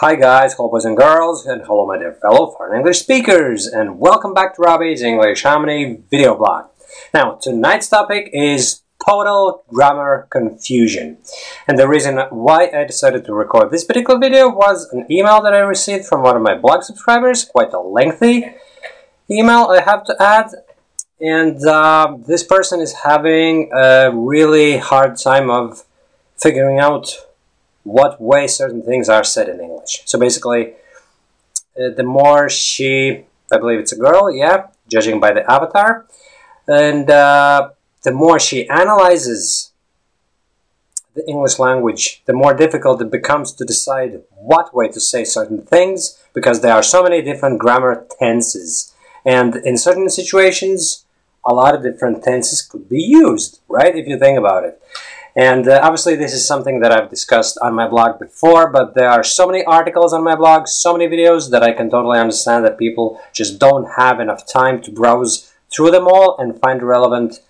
Hi guys, hello boys and girls, and hello my dear fellow foreign English speakers, and welcome back to Robbie's English Harmony video blog. Now, tonight's topic is total grammar confusion. And the reason why I decided to record this particular video was an email that I received from one of my blog subscribers, quite a lengthy email I have to add, and uh, this person is having a really hard time of figuring out what way certain things are said in English. So basically, uh, the more she, I believe it's a girl, yeah, judging by the avatar, and uh, the more she analyzes the English language, the more difficult it becomes to decide what way to say certain things because there are so many different grammar tenses. And in certain situations, a lot of different tenses could be used, right? If you think about it. And uh, obviously, this is something that I've discussed on my blog before, but there are so many articles on my blog, so many videos that I can totally understand that people just don't have enough time to browse through them all and find relevant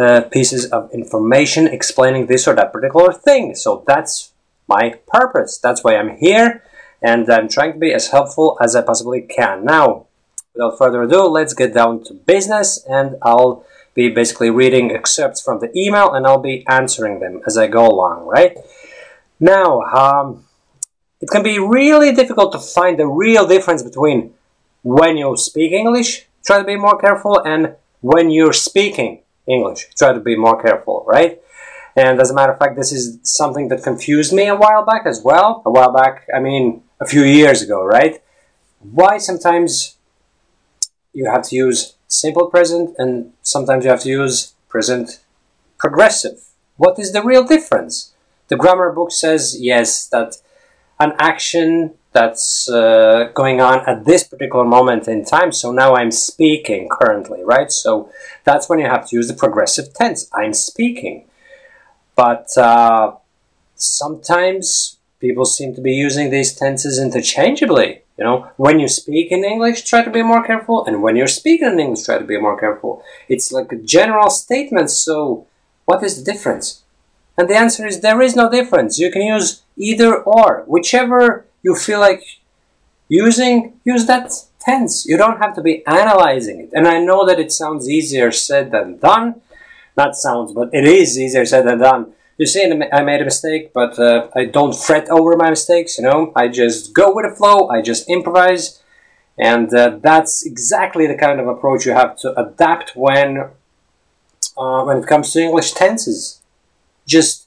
uh, pieces of information explaining this or that particular thing. So that's my purpose. That's why I'm here, and I'm trying to be as helpful as I possibly can. Now, without further ado, let's get down to business, and I'll be basically reading excerpts from the email and I'll be answering them as I go along, right? Now, um, it can be really difficult to find the real difference between when you speak English, try to be more careful, and when you're speaking English, try to be more careful, right? And as a matter of fact, this is something that confused me a while back as well. A while back, I mean, a few years ago, right? Why sometimes you have to use simple present and sometimes you have to use present progressive. What is the real difference? The grammar book says, yes, that an action that's uh, going on at this particular moment in time. So now I'm speaking currently, right? So that's when you have to use the progressive tense. I'm speaking. But uh, sometimes people seem to be using these tenses interchangeably. You know, when you speak in English, try to be more careful, and when you're speaking in English, try to be more careful. It's like a general statement, so what is the difference? And the answer is there is no difference. You can use either or, whichever you feel like using, use that tense. You don't have to be analyzing it. And I know that it sounds easier said than done. Not sounds, but it is easier said than done you see, I made a mistake, but uh, I don't fret over my mistakes, you know. I just go with the flow, I just improvise, and uh, that's exactly the kind of approach you have to adapt when, uh, when it comes to English tenses. Just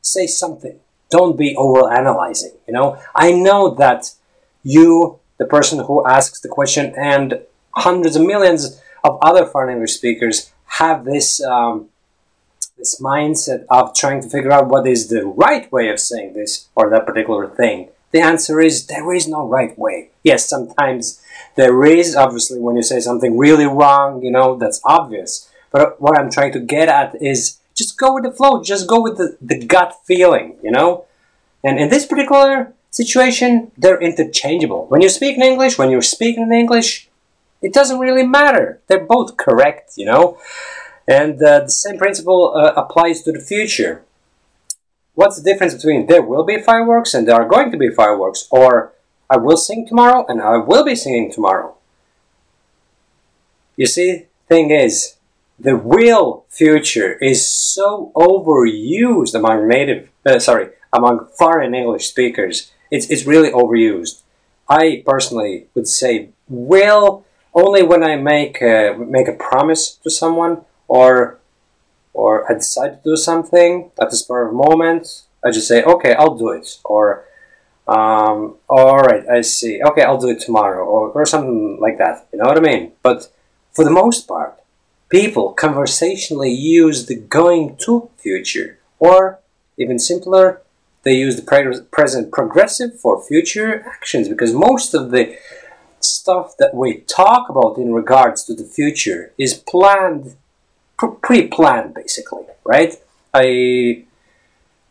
say something. Don't be over analyzing, you know. I know that you, the person who asks the question, and hundreds of millions of other foreign English speakers have this. Um, this mindset of trying to figure out what is the right way of saying this or that particular thing? The answer is there is no right way. Yes, sometimes there is, obviously, when you say something really wrong, you know, that's obvious. But what I'm trying to get at is just go with the flow, just go with the, the gut feeling, you know? And in this particular situation, they're interchangeable. When you speak in English, when you're speaking in English, it doesn't really matter. They're both correct, you know? And uh, the same principle uh, applies to the future. What's the difference between there will be fireworks and there are going to be fireworks, or I will sing tomorrow and I will be singing tomorrow? You see, thing is, the will future is so overused among native, uh, sorry, among foreign English speakers. It's, it's really overused. I personally would say will only when I make a, make a promise to someone or or I decide to do something at the spur of a moment, I just say, okay, I'll do it. Or, um, all right, I see. Okay, I'll do it tomorrow, or, or something like that. You know what I mean? But for the most part, people conversationally use the going to future, or even simpler, they use the pre present progressive for future actions because most of the stuff that we talk about in regards to the future is planned pre-planned basically, right? I,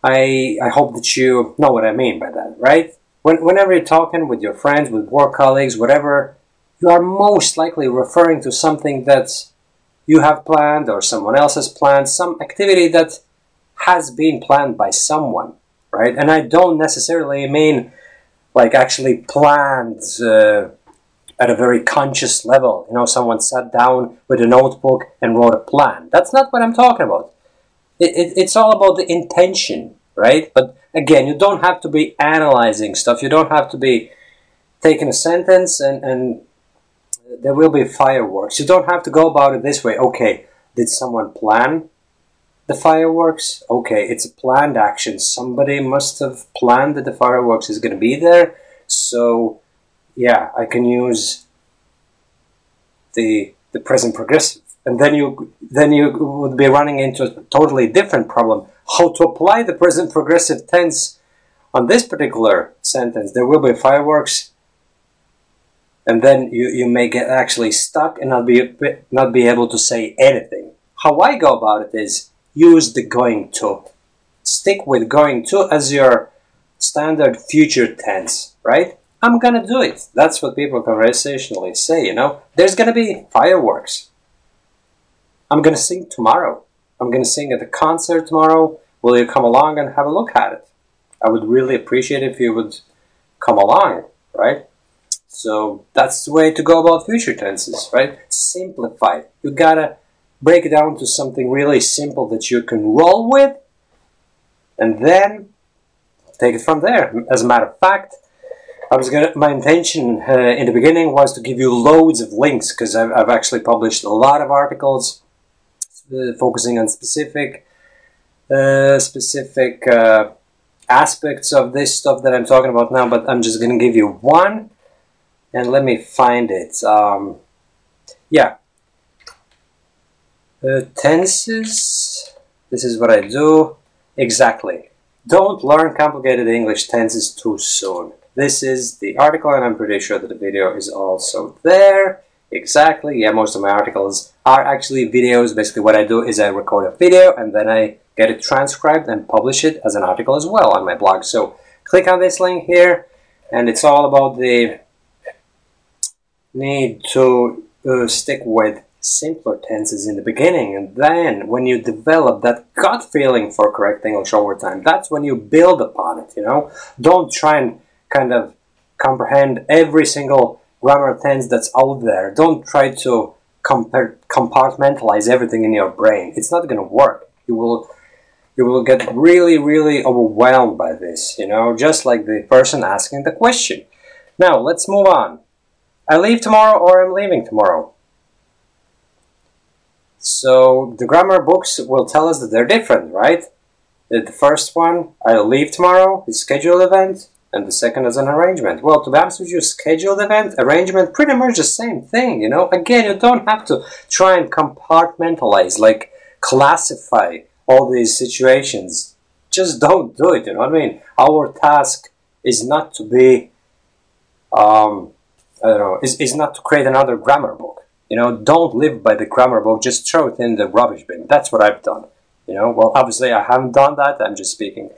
I, I hope that you know what I mean by that, right? When, whenever you're talking with your friends, with work colleagues, whatever, you are most likely referring to something that you have planned or someone else has planned, some activity that has been planned by someone, right? And I don't necessarily mean like actually planned uh, at a very conscious level. You know, someone sat down with a notebook and wrote a plan. That's not what I'm talking about. It, it, it's all about the intention, right? But again, you don't have to be analyzing stuff. You don't have to be taking a sentence and, and there will be fireworks. You don't have to go about it this way. Okay, did someone plan the fireworks? Okay, it's a planned action. Somebody must have planned that the fireworks is going to be there. So, yeah, I can use the the present progressive, and then you then you would be running into a totally different problem. How to apply the present progressive tense on this particular sentence? There will be fireworks and then you, you may get actually stuck and not be not be able to say anything. How I go about it is use the going to. Stick with going to as your standard future tense, right? I'm gonna do it. That's what people conversationally say, you know? There's gonna be fireworks. I'm gonna sing tomorrow. I'm gonna sing at the concert tomorrow. Will you come along and have a look at it? I would really appreciate if you would come along, right? So that's the way to go about future tenses, right? Simplify. You gotta break it down to something really simple that you can roll with, and then take it from there. As a matter of fact, I was gonna. My intention uh, in the beginning was to give you loads of links because I've, I've, actually published a lot of articles uh, focusing on specific, uh, specific uh, aspects of this stuff that I'm talking about now. But I'm just gonna give you one and let me find it. Um, yeah. Tenses. This is what I do. Exactly. Don't learn complicated English tenses too soon. This is the article, and I'm pretty sure that the video is also there. Exactly. Yeah, most of my articles are actually videos. Basically, what I do is I record a video and then I get it transcribed and publish it as an article as well on my blog. So click on this link here, and it's all about the need to uh, stick with simpler tenses in the beginning and then when you develop that gut feeling for correct English over time that's when you build upon it you know don't try and kind of comprehend every single grammar tense that's out there. Don't try to compartmentalize everything in your brain. It's not going to work. You will you will get really really overwhelmed by this you know just like the person asking the question. Now let's move on. I leave tomorrow or I'm leaving tomorrow. So the grammar books will tell us that they're different, right? The first one, I'll leave tomorrow, is scheduled event, and the second is an arrangement. Well, to be honest with you, scheduled event, arrangement, pretty much the same thing, you know? Again, you don't have to try and compartmentalize, like classify all these situations. Just don't do it, you know what I mean? Our task is not to be um, I don't know, is, is not to create another grammar book. You know, don't live by the grammar book, just throw it in the rubbish bin. That's what I've done. You know, well, obviously I haven't done that, I'm just speaking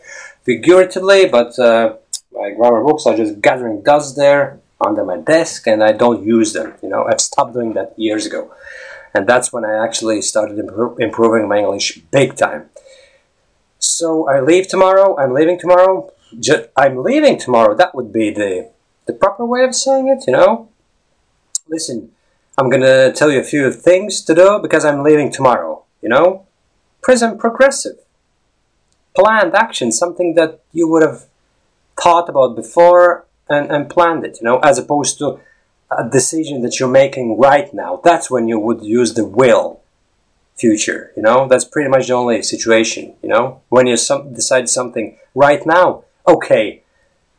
figuratively, but uh, my grammar books are just gathering dust there under my desk and I don't use them. You know, I've stopped doing that years ago. And that's when I actually started improving my English big time. So I leave tomorrow, I'm leaving tomorrow, I'm leaving tomorrow, that would be the the proper way of saying it, you know? Listen, I'm gonna tell you a few things to do because I'm leaving tomorrow, you know? Present progressive. Planned action, something that you would have thought about before and, and planned it, you know, as opposed to a decision that you're making right now. That's when you would use the will future, you know? That's pretty much the only situation, you know? When you some, decide something right now, okay,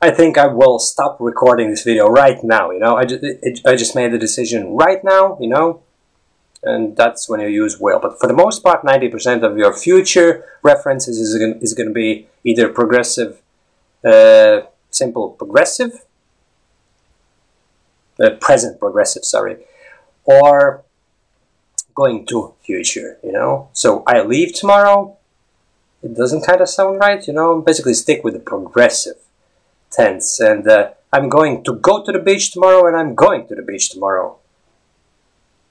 I think I will stop recording this video right now, you know, I just, it, I just made the decision right now, you know, and that's when you use will. But for the most part, 90% of your future references is, is going to be either progressive, uh, simple progressive, uh, present progressive, sorry, or going to future, you know. So I leave tomorrow, it doesn't kind of sound right, you know, basically stick with the progressive tense. And uh, I'm going to go to the beach tomorrow and I'm going to the beach tomorrow.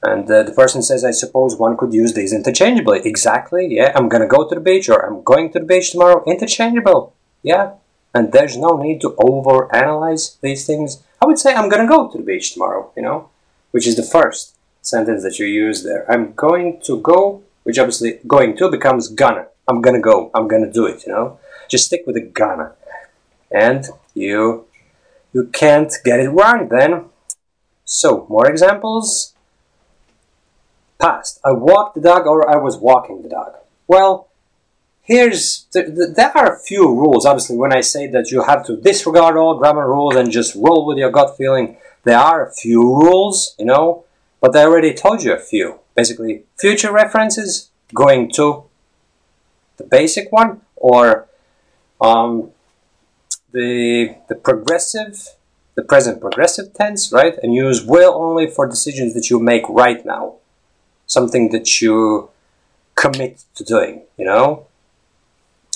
And uh, the person says, I suppose one could use these interchangeably. Exactly, yeah. I'm to go to the beach or I'm going to the beach tomorrow. Interchangeable, yeah. And there's no need to overanalyze these things. I would say I'm gonna go to the beach tomorrow, you know, which is the first sentence that you use there. I'm going to go, which obviously going to becomes gonna. I'm gonna go. I'm gonna do it, you know. Just stick with the gonna. And you you can't get it wrong then. So, more examples. Past. I walked the dog or I was walking the dog. Well, here's the, the, there are a few rules. Obviously, when I say that you have to disregard all grammar rules and just roll with your gut feeling, there are a few rules, you know, but I already told you a few. Basically, future references going to the basic one or um, the the progressive, the present progressive tense, right? And use will only for decisions that you make right now, something that you commit to doing, you know.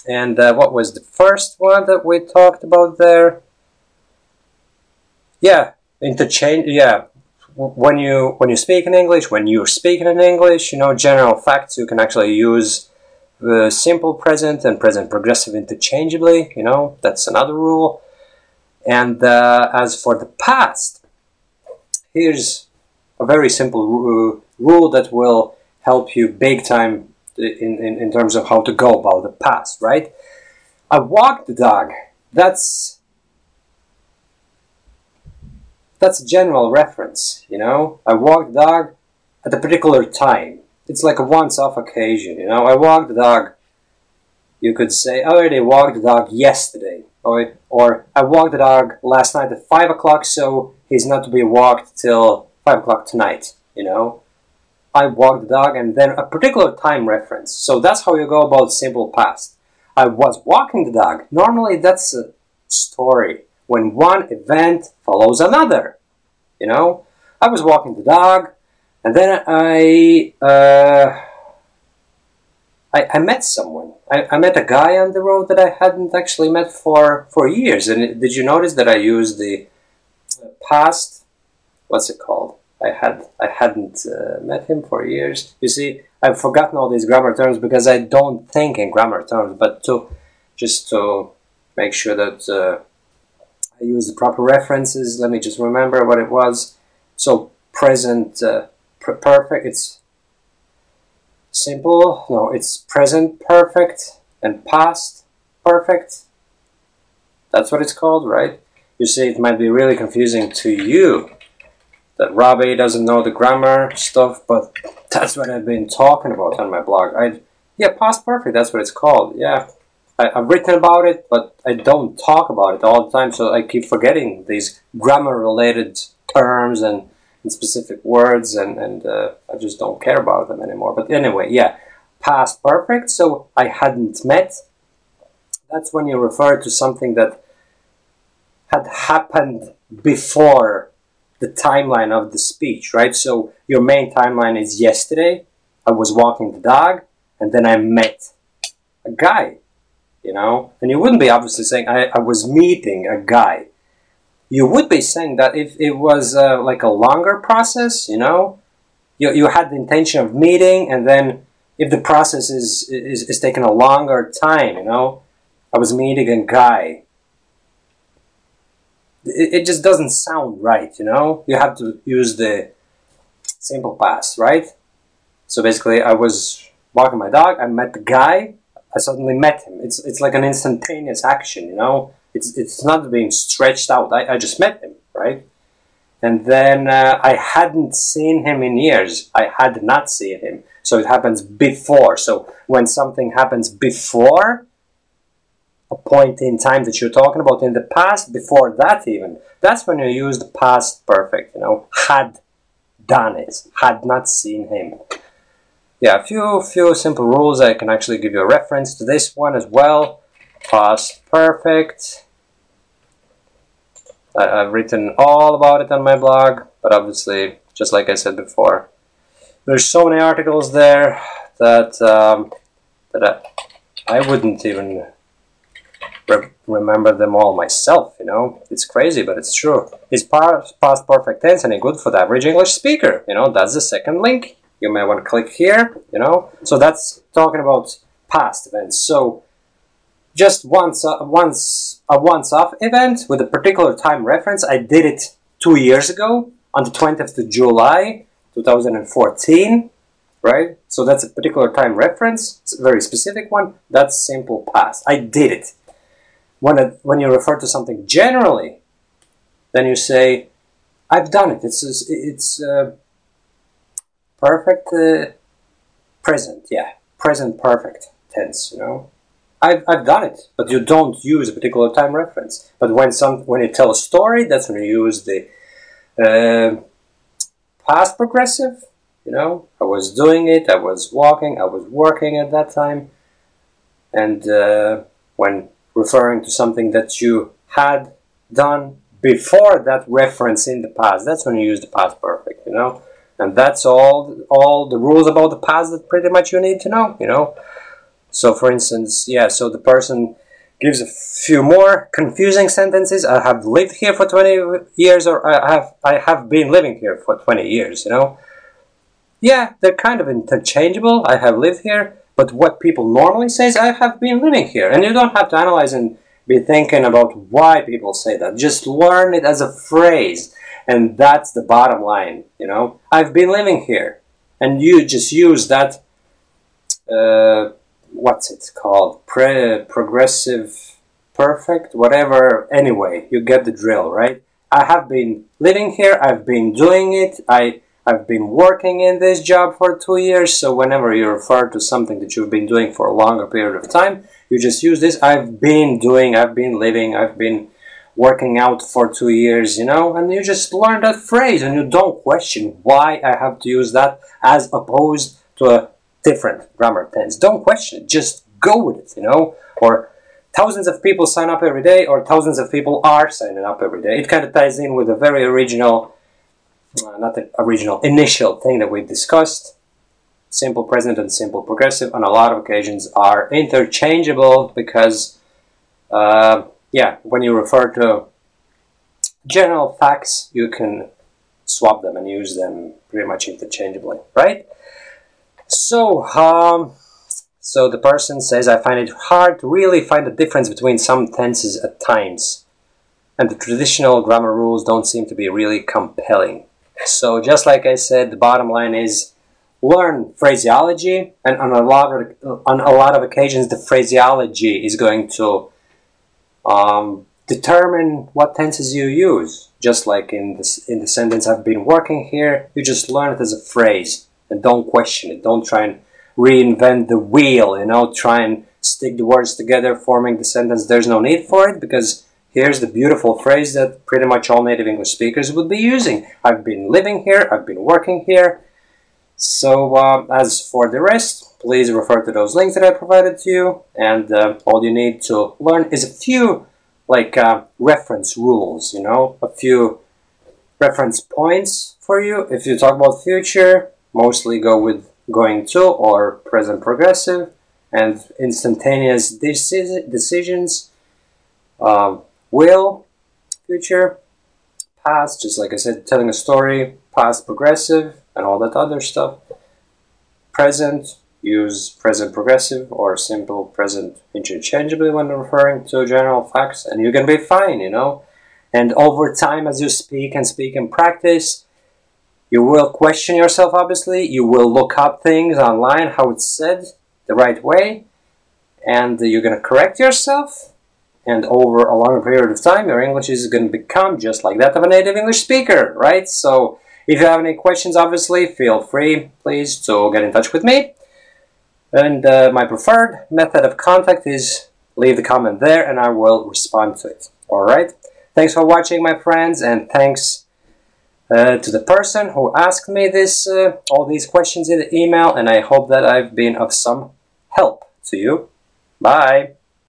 And uh, what was the first one that we talked about there? Yeah, interchange. Yeah, when you when you speak in English, when you're speaking in English, you know general facts. You can actually use the simple present and present progressive interchangeably. You know that's another rule. And uh, as for the past, here's a very simple rule that will help you big time in, in, in terms of how to go about the past, right? I walked the dog. That's that's a general reference, you know. I walked the dog at a particular time. It's like a once-off occasion, you know. I walked the dog. You could say, I already walked the dog yesterday, or or I walked the dog last night at five o'clock, so he's not to be walked till five o'clock tonight, you know. I walked the dog, and then a particular time reference. So that's how you go about simple past. I was walking the dog. Normally, that's a story when one event follows another. You know, I was walking the dog, and then I uh, I, I, met someone. I, I, met a guy on the road that I hadn't actually met for for years. And did you notice that I used the past? What's it called? I had I hadn't uh, met him for years. You see, I've forgotten all these grammar terms because I don't think in grammar terms. But to just to make sure that uh, I use the proper references, let me just remember what it was. So present uh, perfect. It's simple. No, it's present perfect and past perfect. That's what it's called, right? You see, it might be really confusing to you that Robbie doesn't know the grammar stuff, but that's what I've been talking about on my blog. I yeah, past perfect. That's what it's called. Yeah, I, have written about it, but I don't talk about it all the time, so I keep forgetting these grammar-related terms and, and, specific words, and and uh, I just don't care about them anymore. But anyway, yeah, past perfect. So I hadn't met. That's when you refer to something that had happened before the timeline of the speech, right? So your main timeline is yesterday. I was walking the dog, and then I met a guy, you know. And you wouldn't be obviously saying I, I was meeting a guy. You would be saying that if it was uh, like a longer process, you know, you, you had the intention of meeting, and then if the process is, is, is taking a longer time, you know, I was meeting a guy it, it just doesn't sound right, you know? You have to use the simple past, right? So basically, I was walking my dog, I met the guy, I suddenly met him. It's, it's like an instantaneous action, you know? It's, it's not being stretched out. I, I just met him, right? And then uh, I hadn't seen him in years. I had not seen him. So it happens before. So when something happens before, point in time that you're talking about in the past, before that even, that's when you use the past perfect, you know, had done it, had not seen him. Yeah, a few, few simple rules. I can actually give you a reference to this one as well. Past perfect. I, I've written all about it on my blog, but obviously, just like I said before, there's so many articles there that um, that I, I wouldn't even re remember them all myself, you know. It's crazy, but it's true. Is past, past perfect tense any good for the average English speaker? You know, that's the second link. You may want to click here, you know. So that's talking about past events. So just once, uh, once a once-off event with a particular time reference. I did it two years ago on the 20th of July 2014 right? So that's a particular time reference, it's a very specific one. That's simple past. I did it. When, it, when you refer to something generally, then you say, I've done it. It's, it's uh, perfect uh, present, yeah. Present perfect tense, you know. I've, I've done it, but you don't use a particular time reference. But when some when you tell a story, that's when you use the uh, past progressive you know, I was doing it, I was walking, I was working at that time. And uh, when referring to something that you had done before that reference in the past, that's when you use the past perfect, you know. And that's all all the rules about the past that pretty much you need to know, you know. So for instance, yeah, so the person gives a few more confusing sentences. I have lived here for 20 years or I have I have been living here for 20 years, you know yeah, they're kind of interchangeable. I have lived here, but what people normally say is I have been living here. And you don't have to analyze and be thinking about why people say that. Just learn it as a phrase. And that's the bottom line, you know. I've been living here. And you just use that, uh, what's it called? Pre progressive perfect, whatever. Anyway, you get the drill, right? I have been living here. I've been doing it. I I've been working in this job for two years, so whenever you refer to something that you've been doing for a longer period of time, you just use this. I've been doing, I've been living, I've been working out for two years, you know, and you just learn that phrase and you don't question why I have to use that as opposed to a different grammar tense. Don't question it, just go with it, you know, or thousands of people sign up every day or thousands of people are signing up every day. It kind of ties in with a very original uh, not the original initial thing that we discussed. Simple present and simple progressive on a lot of occasions are interchangeable because, uh, yeah, when you refer to general facts, you can swap them and use them pretty much interchangeably, right? So, um, so the person says, I find it hard to really find the difference between some tenses at times, and the traditional grammar rules don't seem to be really compelling. So just like I said, the bottom line is learn phraseology, and on a lot of on a lot of occasions, the phraseology is going to um, determine what tenses you use. Just like in this in the sentence, "I've been working here," you just learn it as a phrase and don't question it. Don't try and reinvent the wheel. You know, try and stick the words together, forming the sentence. There's no need for it because Here's the beautiful phrase that pretty much all native English speakers would be using. I've been living here, I've been working here. So uh, as for the rest, please refer to those links that I provided to you. And uh, all you need to learn is a few like uh, reference rules, you know, a few reference points for you. If you talk about future, mostly go with going to or present progressive and instantaneous decisions. Um, will, future, past, just like I said, telling a story, past progressive, and all that other stuff. Present, use present progressive or simple present interchangeably when referring to general facts, and you can be fine, you know. And over time, as you speak and speak and practice, you will question yourself, obviously. You will look up things online, how it's said the right way, and you're going to correct yourself and over a longer period of time your English is going to become just like that of a native English speaker, right? So if you have any questions, obviously, feel free, please, to get in touch with me. And uh, my preferred method of contact is leave the comment there and I will respond to it. Alright? Thanks for watching, my friends, and thanks uh, to the person who asked me this, uh, all these questions in the email, and I hope that I've been of some help to you. Bye!